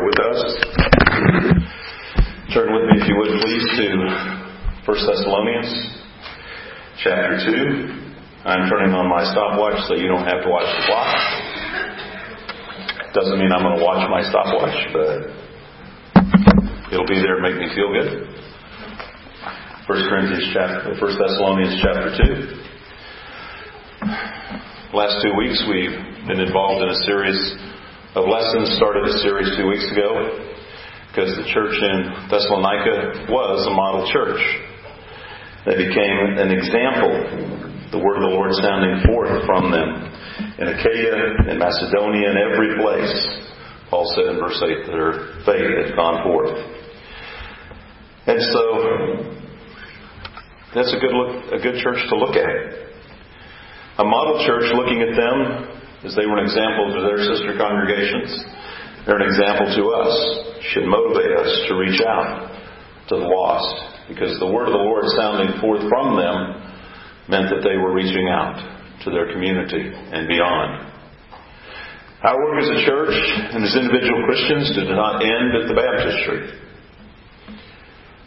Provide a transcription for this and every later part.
with us. Turn with me, if you would, please, to 1 Thessalonians chapter 2. I'm turning on my stopwatch so you don't have to watch the clock. Doesn't mean I'm going to watch my stopwatch, but it'll be there and make me feel good. 1 Corinthians chapter, uh, 1 Thessalonians chapter 2. Last two weeks we've been involved in a series of lessons. Started a series two weeks ago because the church in Thessalonica was a model church. They became an example, the word of the Lord sounding forth from them in Achaia, in Macedonia, in every place. Paul said in verse 8 that their faith had gone forth. And so, that's a good look, a good church to look at. A model church looking at them as they were an example to their sister congregations. They're an example to us, should motivate us to reach out to the lost, because the word of the Lord sounding forth from them meant that they were reaching out to their community and beyond. Our work as a church and as individual Christians did not end at the baptistry.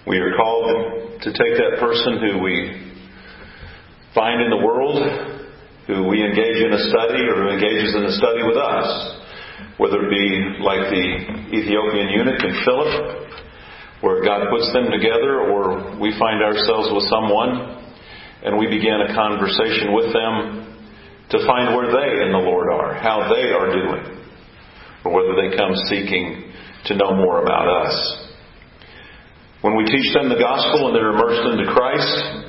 We are called to take that person who we find in the world who we engage in a study or who engages in a study with us, whether it be like the Ethiopian eunuch in Philip, where God puts them together, or we find ourselves with someone and we begin a conversation with them to find where they and the Lord are, how they are doing, or whether they come seeking to know more about us. When we teach them the gospel and they're immersed into Christ,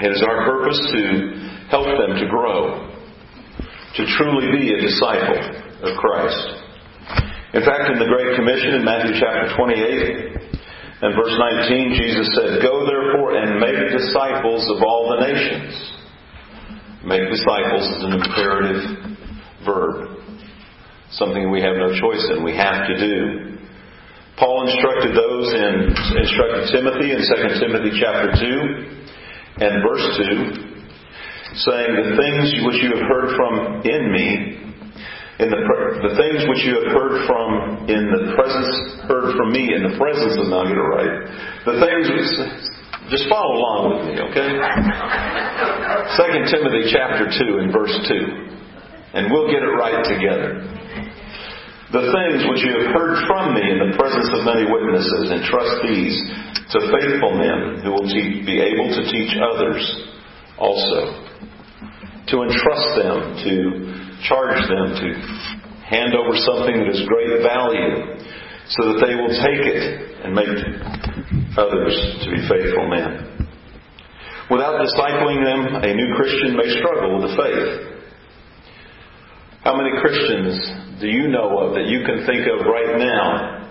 it is our purpose to help them to grow, to truly be a disciple of Christ. In fact, in the Great Commission in Matthew chapter 28 and verse 19, Jesus said, Go therefore and make disciples of all the nations. Make disciples is an imperative verb, something we have no choice in, we have to do. Paul instructed those in instructed Timothy in 2 Timothy chapter 2 and verse 2 saying, The things which you have heard from in me, in the, the things which you have heard from in the presence, heard from me in the presence of, right, the things, just follow along with me, okay? 2 Timothy chapter 2 and verse 2. And we'll get it right together. The things which you have heard from me in the presence of many witnesses, entrust these to faithful men who will te- be able to teach others also to entrust them, to charge them, to hand over something that is great value so that they will take it and make others to be faithful men. Without discipling them, a new Christian may struggle with the faith. How many Christians do you know of that you can think of right now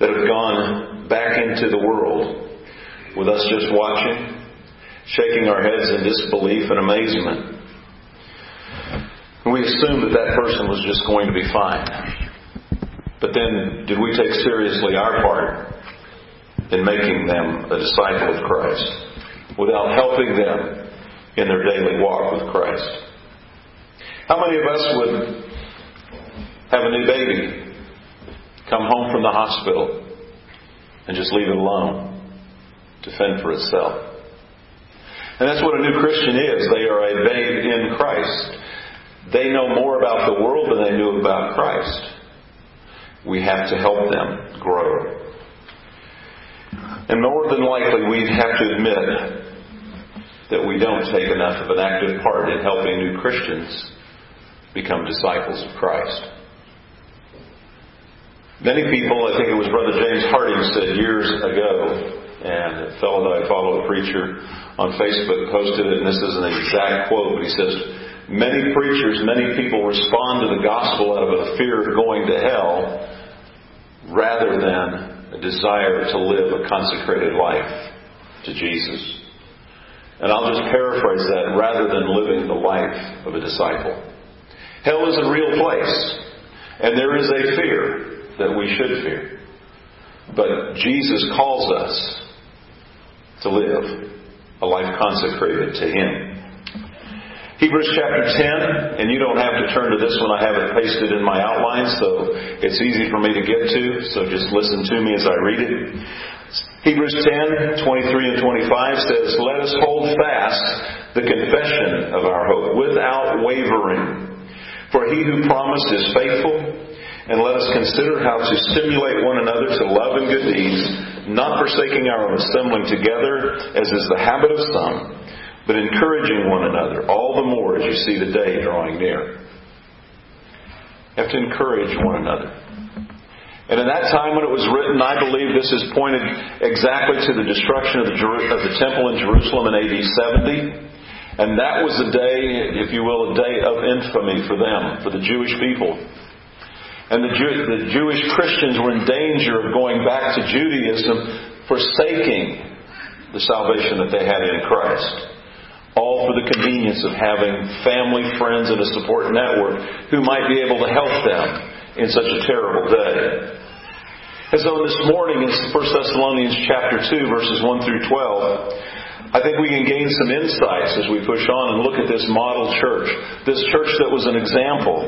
that have gone back into the world with us just watching, shaking our heads in disbelief and amazement? And we assumed that that person was just going to be fine. But then, did we take seriously our part in making them a disciple of Christ without helping them in their daily walk with Christ? How many of us would have a new baby come home from the hospital and just leave it alone to fend for itself? And that's what a new Christian is. They are a babe in Christ. They know more about the world than they knew about Christ. We have to help them grow. And more than likely, we'd have to admit that we don't take enough of an active part in helping new Christians become disciples of Christ. Many people, I think it was Brother James Harding said years ago, and a fellow that I follow, a preacher on Facebook, posted it, and this isn't an exact quote, but he says, Many preachers, many people respond to the gospel out of a fear of going to hell rather than a desire to live a consecrated life to Jesus. And I'll just paraphrase that rather than living the life of a disciple. Hell is a real place, and there is a fear that we should fear. But Jesus calls us to live a life consecrated to Him. Hebrews chapter 10, and you don't have to turn to this one. I have it pasted in my outline, so it's easy for me to get to, so just listen to me as I read it. Hebrews 10, 23 and 25 says, Let us hold fast the confession of our hope without wavering. For he who promised is faithful, and let us consider how to stimulate one another to love and good deeds, not forsaking our assembling together, as is the habit of some but encouraging one another, all the more as you see the day drawing near. You have to encourage one another. And in that time when it was written, I believe this is pointed exactly to the destruction of the, of the temple in Jerusalem in AD 70. And that was a day, if you will, a day of infamy for them, for the Jewish people. And the, Jew, the Jewish Christians were in danger of going back to Judaism, forsaking the salvation that they had in Christ all for the convenience of having family, friends, and a support network who might be able to help them in such a terrible day. And so this morning in 1 Thessalonians chapter 2, verses 1 through 12, I think we can gain some insights as we push on and look at this model church. This church that was an example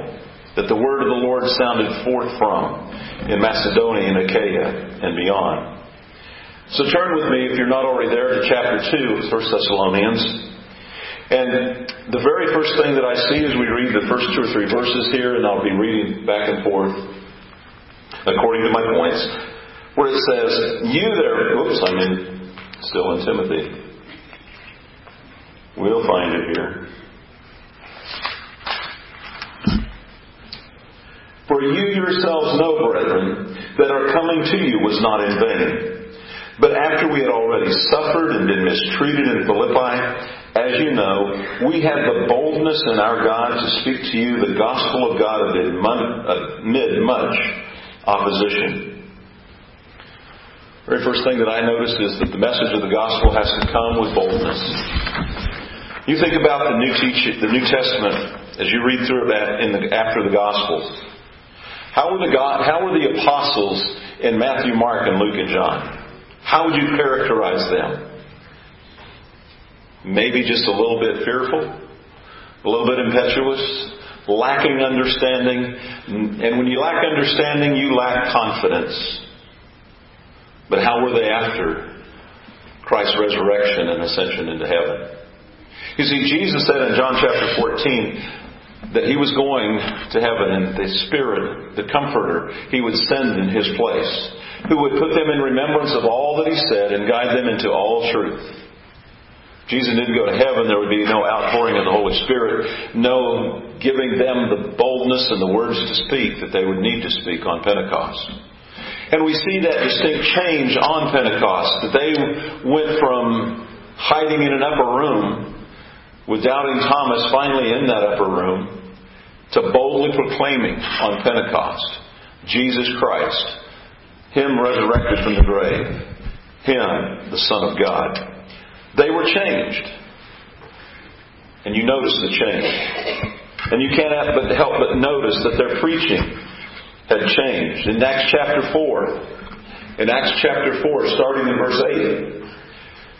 that the word of the Lord sounded forth from in Macedonia and Achaia and beyond. So turn with me, if you're not already there, to chapter 2 of 1 Thessalonians. And the very first thing that I see as we read the first two or three verses here, and I'll be reading back and forth according to my points, where it says, You there, oops, I'm in, still in Timothy. We'll find it here. For you yourselves know, brethren, that our coming to you was not in vain. But after we had already suffered and been mistreated in Philippi, as you know, we had the boldness in our God to speak to you the gospel of God uh, amid much opposition. Very first thing that I noticed is that the message of the gospel has to come with boldness. You think about the New, teach, the New Testament as you read through that in the, after the Gospels. How were the God, how were the apostles in Matthew, Mark, and Luke and John? How would you characterize them? maybe just a little bit fearful, a little bit impetuous, lacking understanding. And when you lack understanding, you lack confidence. But how were they after Christ's resurrection and ascension into heaven? You see, Jesus said in John chapter 14 that he was going to heaven and the Spirit, the Comforter, he would send in his place, who would put them in remembrance of all that he said and guide them into all truth. Jesus didn't go to heaven, there would be no outpouring of the Holy Spirit, no giving them the boldness and the words to speak that they would need to speak on Pentecost. And we see that distinct change on Pentecost, that they went from hiding in an upper room with doubting Thomas finally in that upper room to boldly proclaiming on Pentecost Jesus Christ, Him resurrected from the grave, Him, the Son of God. They were changed. And you notice the change. And you can't help but notice that their preaching had changed. In Acts chapter 4, in Acts chapter 4, starting in verse 8,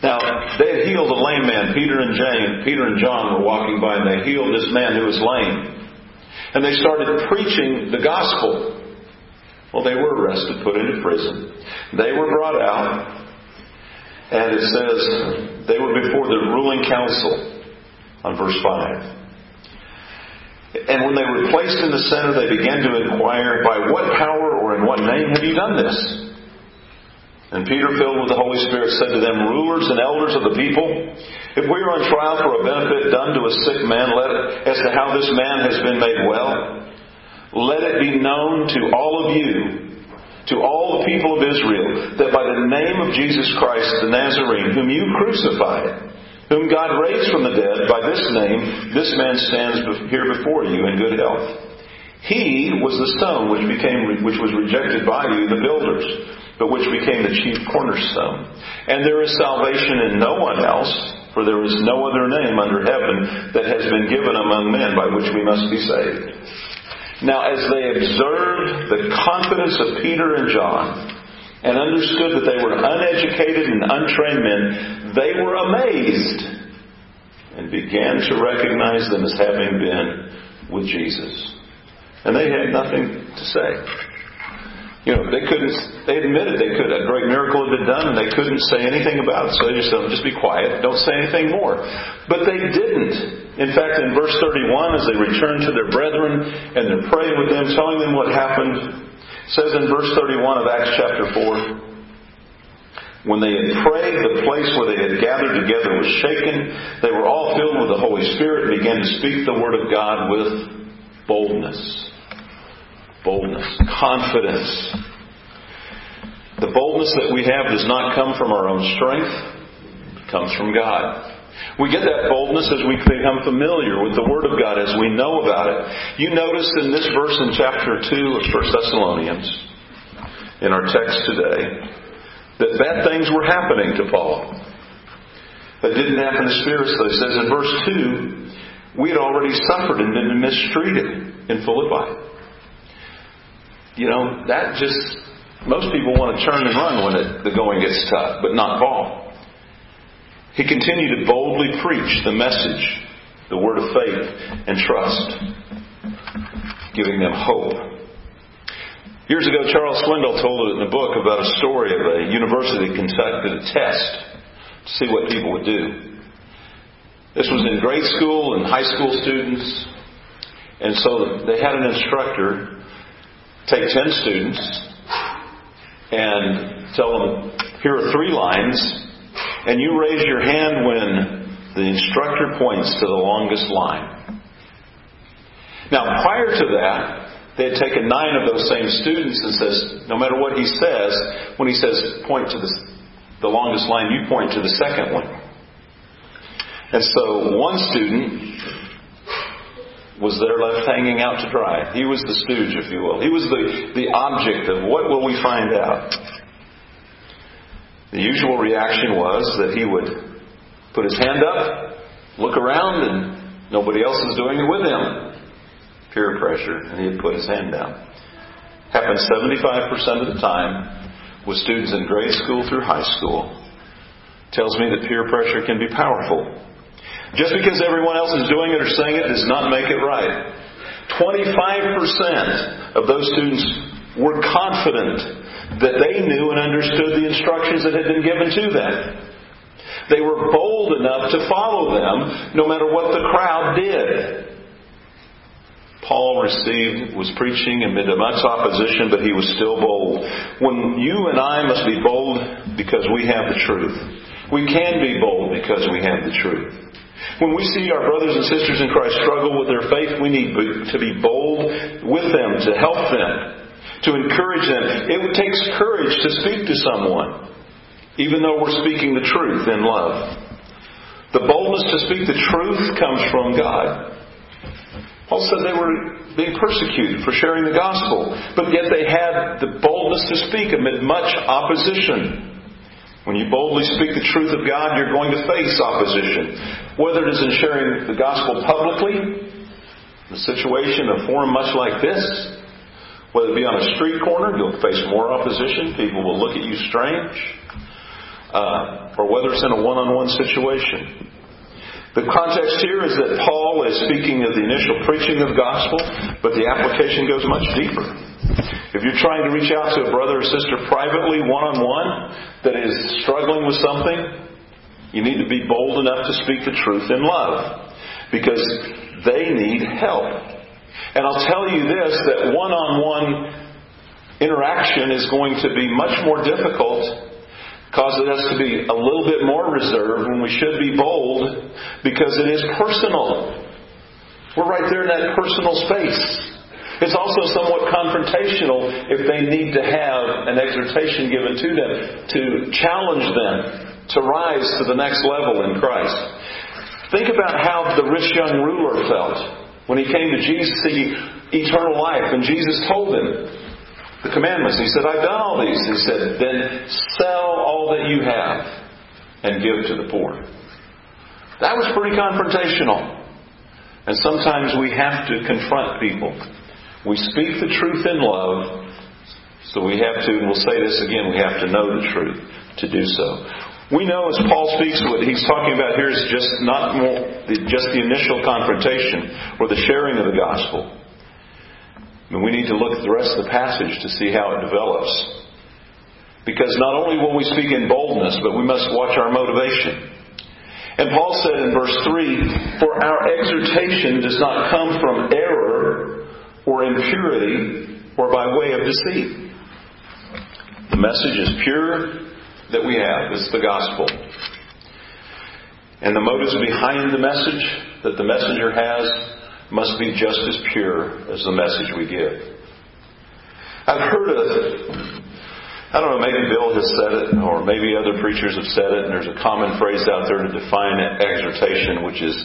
now, they had healed a lame man. Peter and James, Peter and John were walking by and they healed this man who was lame. And they started preaching the gospel. Well, they were arrested, put into prison. They were brought out. And it says, they were before the ruling council on verse 5. And when they were placed in the center, they began to inquire, By what power or in what name have you done this? And Peter, filled with the Holy Spirit, said to them, Rulers and elders of the people, if we are on trial for a benefit done to a sick man, let it, as to how this man has been made well, let it be known to all of you to all the people of Israel that by the name of Jesus Christ the Nazarene, whom you crucified, whom God raised from the dead, by this name, this man stands here before you in good health. He was the stone which became, which was rejected by you, the builders, but which became the chief cornerstone. And there is salvation in no one else, for there is no other name under heaven that has been given among men by which we must be saved. Now, as they observed the confidence of Peter and John and understood that they were uneducated and untrained men, they were amazed. and began to recognize them as having been with Jesus. And they had nothing to say. You know, they couldn't, they admitted they could. A great miracle had been done and they couldn't say anything about it. So they just said, just be quiet. Don't say anything more. But they didn't. In fact, in verse 31, as they returned to their brethren and they're praying with them, telling them what happened, says in verse 31 of Acts chapter 4, when they had prayed, the place where they had gathered together was shaken. They were all filled with the Holy Spirit and began to speak the Word of God with boldness. Boldness. Confidence. The boldness that we have does not come from our own strength, it comes from God. We get that boldness as we become familiar with the Word of God, as we know about it. You notice in this verse in chapter 2 of 1 Thessalonians, in our text today, that bad things were happening to Paul. That didn't happen to spiritually. It says in verse 2, we had already suffered and been mistreated in Philippi. You know, that just, most people want to turn and run when it, the going gets tough, but not Paul. He continued to boldly preach the message, the word of faith and trust, giving them hope Years ago, Charles Swindoll told it in a book about a story of a university conducted a test to see what people would do. This was in grade school and high school students, and so they had an instructor take 10 students and tell them, here are three lines, and you raise your hand when the instructor points to the longest line. Now, prior to that, they had taken nine of those same students and says, no matter what he says, when he says point to the, the longest line, you point to the second one. And so one student was there left hanging out to dry. He was the stooge, if you will. He was the, the object of what will we find out? The usual reaction was that he would put his hand up, look around, and nobody else is doing it with him peer pressure, and he'd put his hand down. Happens 75% of the time with students in grade school through high school. Tells me that peer pressure can be powerful. Just because everyone else is doing it or saying it does not make it right. 25% of those students were confident that they knew and understood the instructions that had been given to them. They were bold enough to follow them no matter what the crowd did. Paul received, was preaching amid much opposition, but he was still bold. When you and I must be bold because we have the truth. We can be bold because we have the truth. When we see our brothers and sisters in Christ struggle with their faith, we need to be bold with them, to help them, to encourage them. It takes courage to speak to someone, even though we're speaking the truth in love. The boldness to speak the truth comes from God. Said they were being persecuted for sharing the gospel, but yet they had the boldness to speak amid much opposition. When you boldly speak the truth of God, you're going to face opposition. Whether it is in sharing the gospel publicly, the situation, a forum much like this, whether it be on a street corner, you'll face more opposition. People will look at you strange. Uh, or whether it's in a one on one situation. The context here is that Paul is speaking of the initial preaching of the gospel, but the application goes much deeper. If you're trying to reach out to a brother or sister privately, one on one, that is struggling with something, you need to be bold enough to speak the truth in love. Because they need help. And I'll tell you this that one on one interaction is going to be much more difficult causes us to be a little bit more reserved when we should be bold because it is personal. We're right there in that personal space. It's also somewhat confrontational if they need to have an exhortation given to them to challenge them to rise to the next level in Christ. Think about how the rich young ruler felt when he came to Jesus seeking eternal life, and Jesus told him, the commandments. He said, I've done all these. He said, then sell all that you have and give to the poor. That was pretty confrontational. And sometimes we have to confront people. We speak the truth in love, so we have to, and we'll say this again, we have to know the truth to do so. We know as Paul speaks, what he's talking about here is just not more, just the initial confrontation or the sharing of the gospel. And we need to look at the rest of the passage to see how it develops. Because not only will we speak in boldness, but we must watch our motivation. And Paul said in verse 3 For our exhortation does not come from or impurity or by way of deceit. The message is pure that we have. It's the gospel. And the motives behind the message that the messenger has must be just as pure as the message we give. I've heard of, I don't know, maybe Bill has said it, or maybe other preachers have said it, and there's a common phrase out there to define exhortation, which is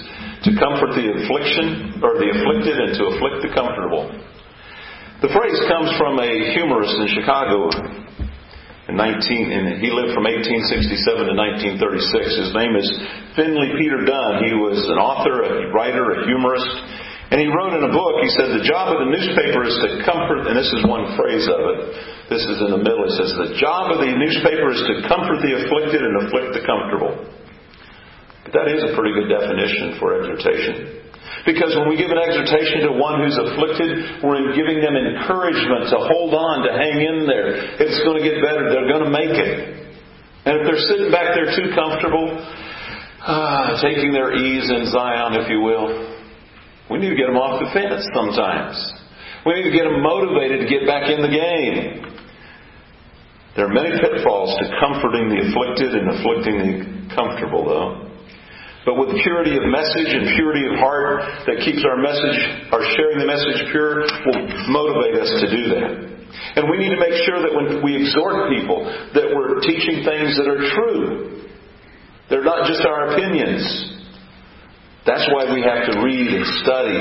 to comfort the affliction, or the afflicted, and to afflict the comfortable. The phrase comes from a humorist in Chicago in 19, and he lived from 1867 to 1936. His name is Finley Peter Dunne. He was an author, a writer, a humorist. And he wrote in a book, he said, the job of the newspaper is to comfort, and this is one phrase of it. This is in the middle. It says, the job of the newspaper is to comfort the afflicted and afflict the comfortable. That is a pretty good definition for exhortation. Because when we give an exhortation to one who's afflicted, we're giving them encouragement to hold on, to hang in there. It's going to get better. They're going to make it. And if they're sitting back there too comfortable, ah, taking their ease in Zion, if you will, we need to get them off the fence sometimes. We need to get them motivated to get back in the game. There are many pitfalls to comforting the afflicted and afflicting the comfortable, though. But with purity of message and purity of heart that keeps our message, our sharing the message pure, will motivate us to do that. And we need to make sure that when we exhort people, that we're teaching things that are true. They're not just our opinions. That's why we have to read and study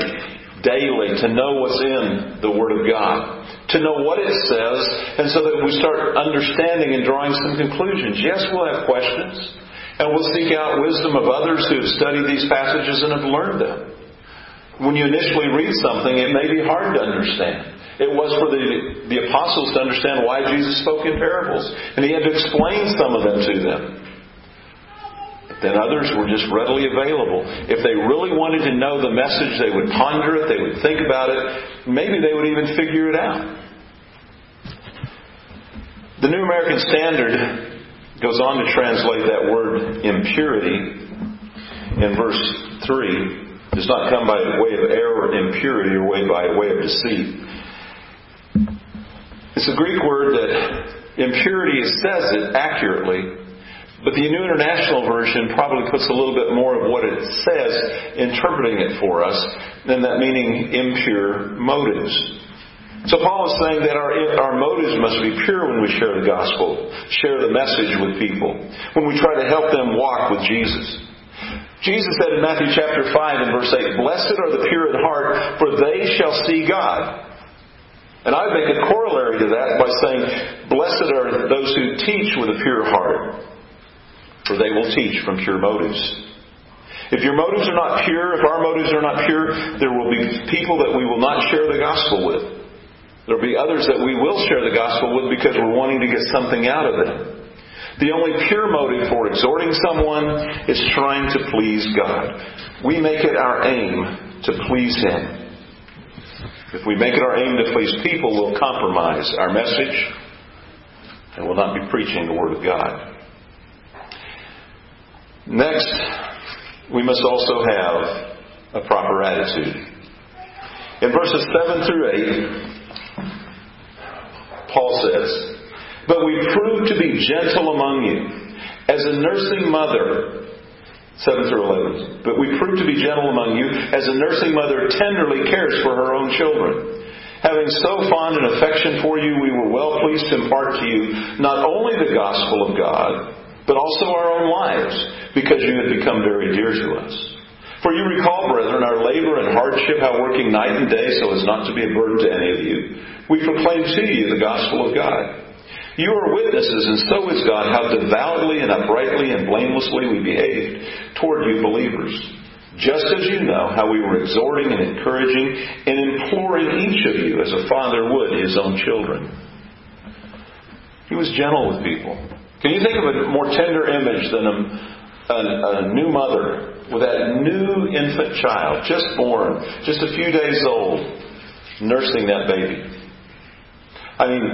daily to know what's in the Word of God, to know what it says, and so that we start understanding and drawing some conclusions. Yes, we'll have questions. And we'll seek out wisdom of others who have studied these passages and have learned them. When you initially read something, it may be hard to understand. It was for the, the apostles to understand why Jesus spoke in parables, and he had to explain some of them to them. But then others were just readily available. If they really wanted to know the message, they would ponder it, they would think about it, maybe they would even figure it out. The New American Standard goes on to translate that word impurity in verse 3 does not come by way of error, or impurity, or way by way of deceit. It's a Greek word that impurity says it accurately, but the New International Version probably puts a little bit more of what it says, interpreting it for us, than that meaning impure motives. So Paul is saying that our, our motives must be pure when we share the gospel, share the message with people, when we try to help them walk with Jesus. Jesus said in Matthew chapter 5 and verse 8, Blessed are the pure in heart, for they shall see God. And I make a corollary to that by saying, Blessed are those who teach with a pure heart, for they will teach from pure motives. If your motives are not pure, if our motives are not pure, there will be people that we will not share the gospel with. There'll be others that we will share the gospel with because we're wanting to get something out of it. The only pure motive for exhorting someone is trying to please God. We make it our aim to please Him. If we make it our aim to please people, we'll compromise our message and we'll not be preaching the Word of God. Next, we must also have a proper attitude. In verses 7 through 8, Paul says, But we prove to be gentle among you, as a nursing mother. 7 through 11. But we prove to be gentle among you, as a nursing mother tenderly cares for her own children. Having so fond an affection for you, we were well pleased to impart to you not only the gospel of God, but also our own lives, because you had become very dear to us. For you recall, brethren, our labor and hardship, how working night and day so as not to be a burden to any of you, we proclaim to you the gospel of God. You are witnesses, and so is God, how devoutly and uprightly and blamelessly we behaved toward you believers. Just as you know how we were exhorting and encouraging and imploring each of you as a father would his own children. He was gentle with people. Can you think of a more tender image than a, a, a new mother with that new infant child, just born, just a few days old, nursing that baby? I mean,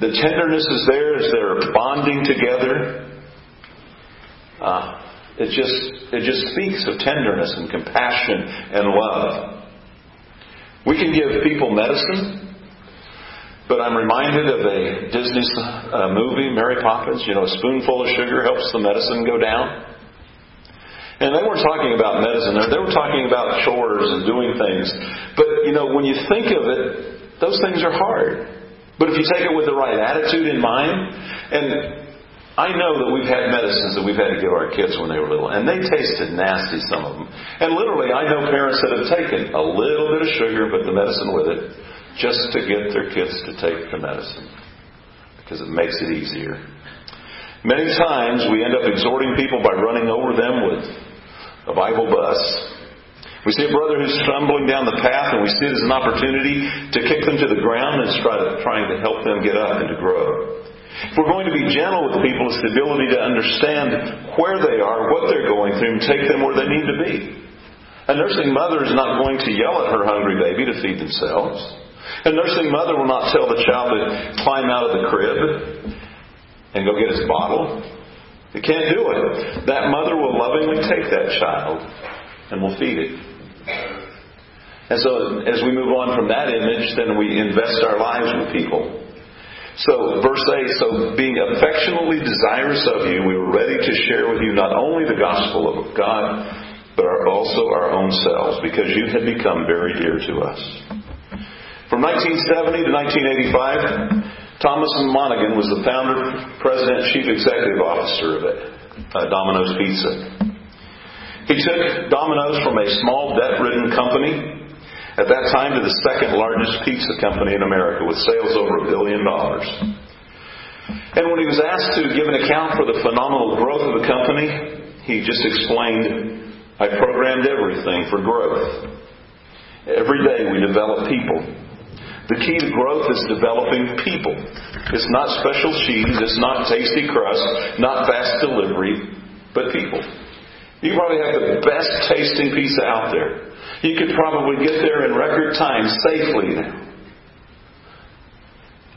the tenderness is there as they're bonding together. Uh, it just it just speaks of tenderness and compassion and love. We can give people medicine but I'm reminded of a Disney uh, movie, Mary Poppins. You know, a spoonful of sugar helps the medicine go down. And they weren't talking about medicine. They were talking about chores and doing things. But, you know, when you think of it, those things are hard. But if you take it with the right attitude in mind, and I know that we've had medicines that we've had to give our kids when they were little, and they tasted nasty, some of them. And literally, I know parents that have taken a little bit of sugar, but the medicine with it, just to get their kids to take the medicine because it makes it easier. Many times we end up exhorting people by running over them with a Bible bus. We see a brother who's stumbling down the path and we see it as an opportunity to kick them to the ground and try to, trying to help them get up and to grow. If we're going to be gentle with people, it's the ability to understand where they are, what they're going through, and take them where they need to be. A nursing mother is not going to yell at her hungry baby to feed themselves. A nursing mother will not tell the child to climb out of the crib and go get his bottle. They can't do it. That mother will lovingly take that child and will feed it. And so, as we move on from that image, then we invest our lives with people. So, verse 8 so being affectionately desirous of you, we were ready to share with you not only the gospel of God, but also our own selves, because you had become very dear to us. From 1970 to 1985, Thomas Monaghan was the founder, president, chief executive officer of it, uh, Domino's Pizza. He took Domino's from a small debt-ridden company at that time to the second largest pizza company in America with sales over a billion dollars. And when he was asked to give an account for the phenomenal growth of the company, he just explained, I programmed everything for growth. Every day we develop people the key to growth is developing people. It's not special cheese, it's not tasty crust, not fast delivery, but people. You probably have the best tasting pizza out there. You could probably get there in record time safely now.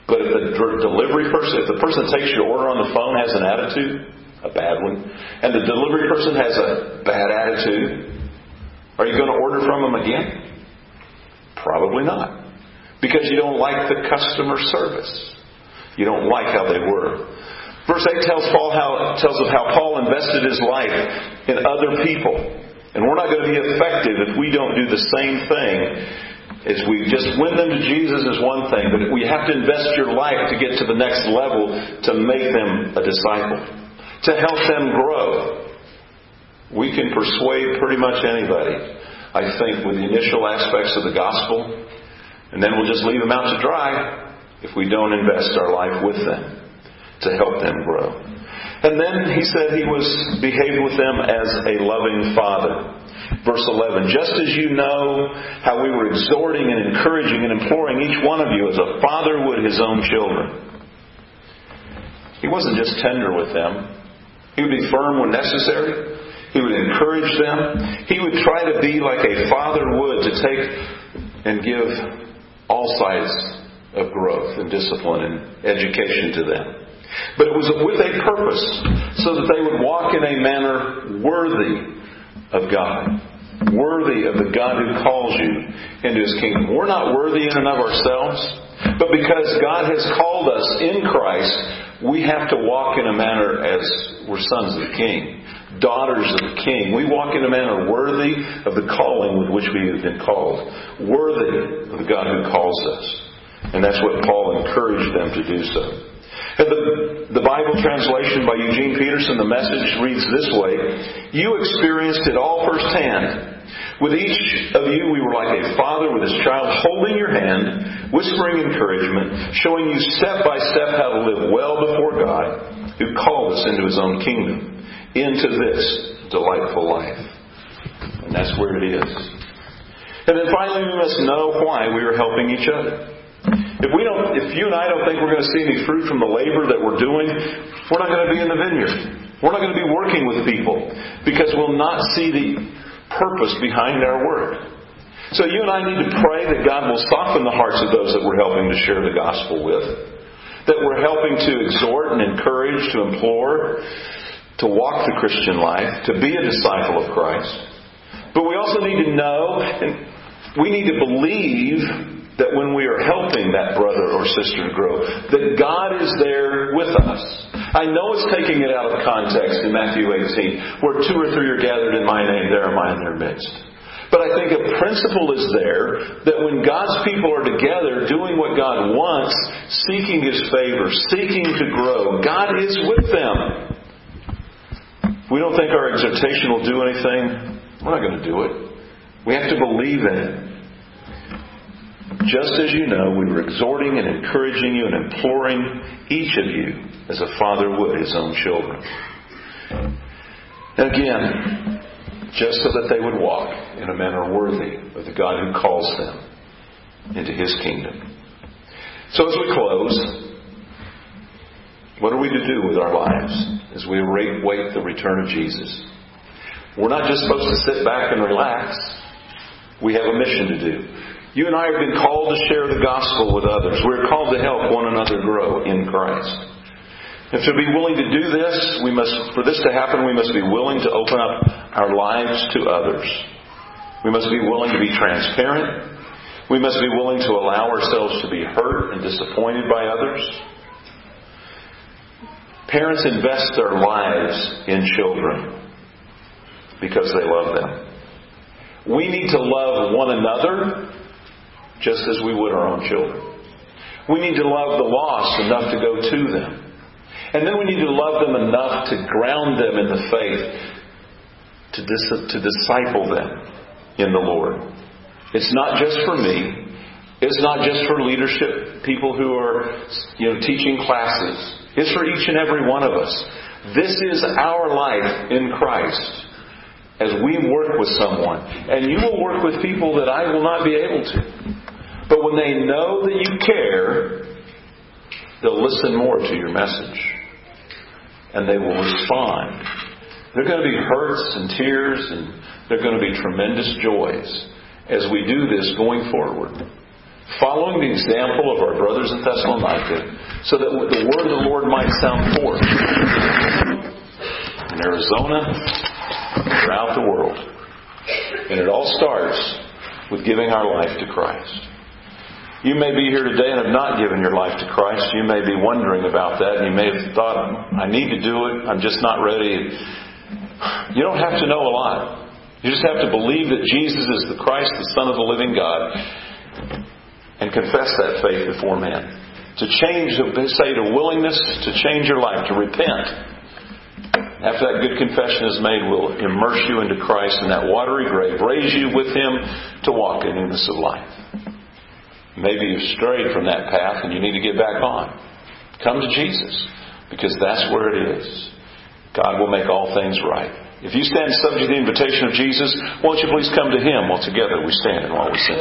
But if the delivery person, if the person takes your order on the phone has an attitude, a bad one, and the delivery person has a bad attitude, are you going to order from them again? Probably not because you don't like the customer service. You don't like how they were. Verse 8 tells Paul how tells of how Paul invested his life in other people. And we're not going to be effective if we don't do the same thing. As we just win them to Jesus is one thing, but we have to invest your life to get to the next level to make them a disciple, to help them grow. We can persuade pretty much anybody, I think, with the initial aspects of the gospel and then we'll just leave them out to dry if we don't invest our life with them to help them grow. And then he said he was behaved with them as a loving father. Verse 11, just as you know how we were exhorting and encouraging and imploring each one of you as a father would his own children. He wasn't just tender with them. He would be firm when necessary. He would encourage them. He would try to be like a father would to take and give all sides of growth and discipline and education to them. But it was with a purpose, so that they would walk in a manner worthy of God, worthy of the God who calls you into His kingdom. We're not worthy in and of ourselves, but because God has called us in Christ, we have to walk in a manner as we're sons of the King daughters of the King. We walk in a manner worthy of the calling with which we have been called, worthy of the God who calls us. And that's what Paul encouraged them to do so. The, the Bible translation by Eugene Peterson, the message reads this way You experienced it all firsthand. With each of you, we were like a father with his child, holding your hand, whispering encouragement, showing you step by step how to live well before God, who called us into his own kingdom into this delightful life. And that's where it is. And then finally, we must know why we are helping each other. If we don't, if you and I don't think we're going to see any fruit from the labor that we're doing, we're not going to be in the vineyard. We're not going to be working with people because we'll not see the purpose behind our work. So you and I need to pray that God will soften the hearts of those that we're helping to share the gospel with, that we're helping to exhort and encourage, to implore, to walk the Christian life, to be a disciple of Christ. But we also need to know and we need to believe that when we are helping that brother or sister grow, that God is there with us. I know it's taking it out of context in Matthew 18, where two or three are gathered in my name, there am I in their midst. But I think a principle is there that when God's people are together doing what God wants, seeking His favor, seeking to grow, God is with them. we don't think our exhortation will do anything, we're not going to do it. We have to believe in it. Just as you know, we were exhorting and encouraging you and imploring each of you as a father would his own children. Again, just so that they would walk in a manner worthy of the God who calls them into his kingdom. So as we close, what are we to do with our lives as we await the return of Jesus? We're not just supposed to sit back and relax. We have a mission to do. You and I have been called to share the gospel with others. We're called to help one another grow in Christ. And to be willing to do this, we must, for this to happen, we must be willing to open up our lives to others. We must be willing to be transparent. We must be willing to allow ourselves to be hurt and disappointed by others. Parents invest their lives in children because they love them. We need to love one another just as we would our own children. We need to love the lost enough to go to them. And then we need to love them enough to ground them in the faith, to, dis- to disciple them in the Lord. It's not just for me. It's not just for leadership people who are, you know, teaching classes. It's for each and every one of us. This is our life in Christ as we work with someone. And you will work with people that I will not be able to. But when they know that you care, they'll listen more to your message. And they will respond. There are going to be hurts and tears, and there are going to be tremendous joys as we do this going forward. Following the example of our brothers in Thessalonica, so that the word of the Lord might sound forth in Arizona, throughout the world. And it all starts with giving our life to Christ. You may be here today and have not given your life to Christ. You may be wondering about that, and you may have thought, I need to do it, I'm just not ready. You don't have to know a lot. You just have to believe that Jesus is the Christ, the Son of the living God, and confess that faith before men. To change, say, to willingness to change your life, to repent. After that good confession is made, we'll immerse you into Christ in that watery grave, raise you with Him to walk in newness of life. Maybe you've strayed from that path and you need to get back on. Come to Jesus because that's where it is. God will make all things right. If you stand subject to the invitation of Jesus, won't you please come to Him while together we stand and while we sing.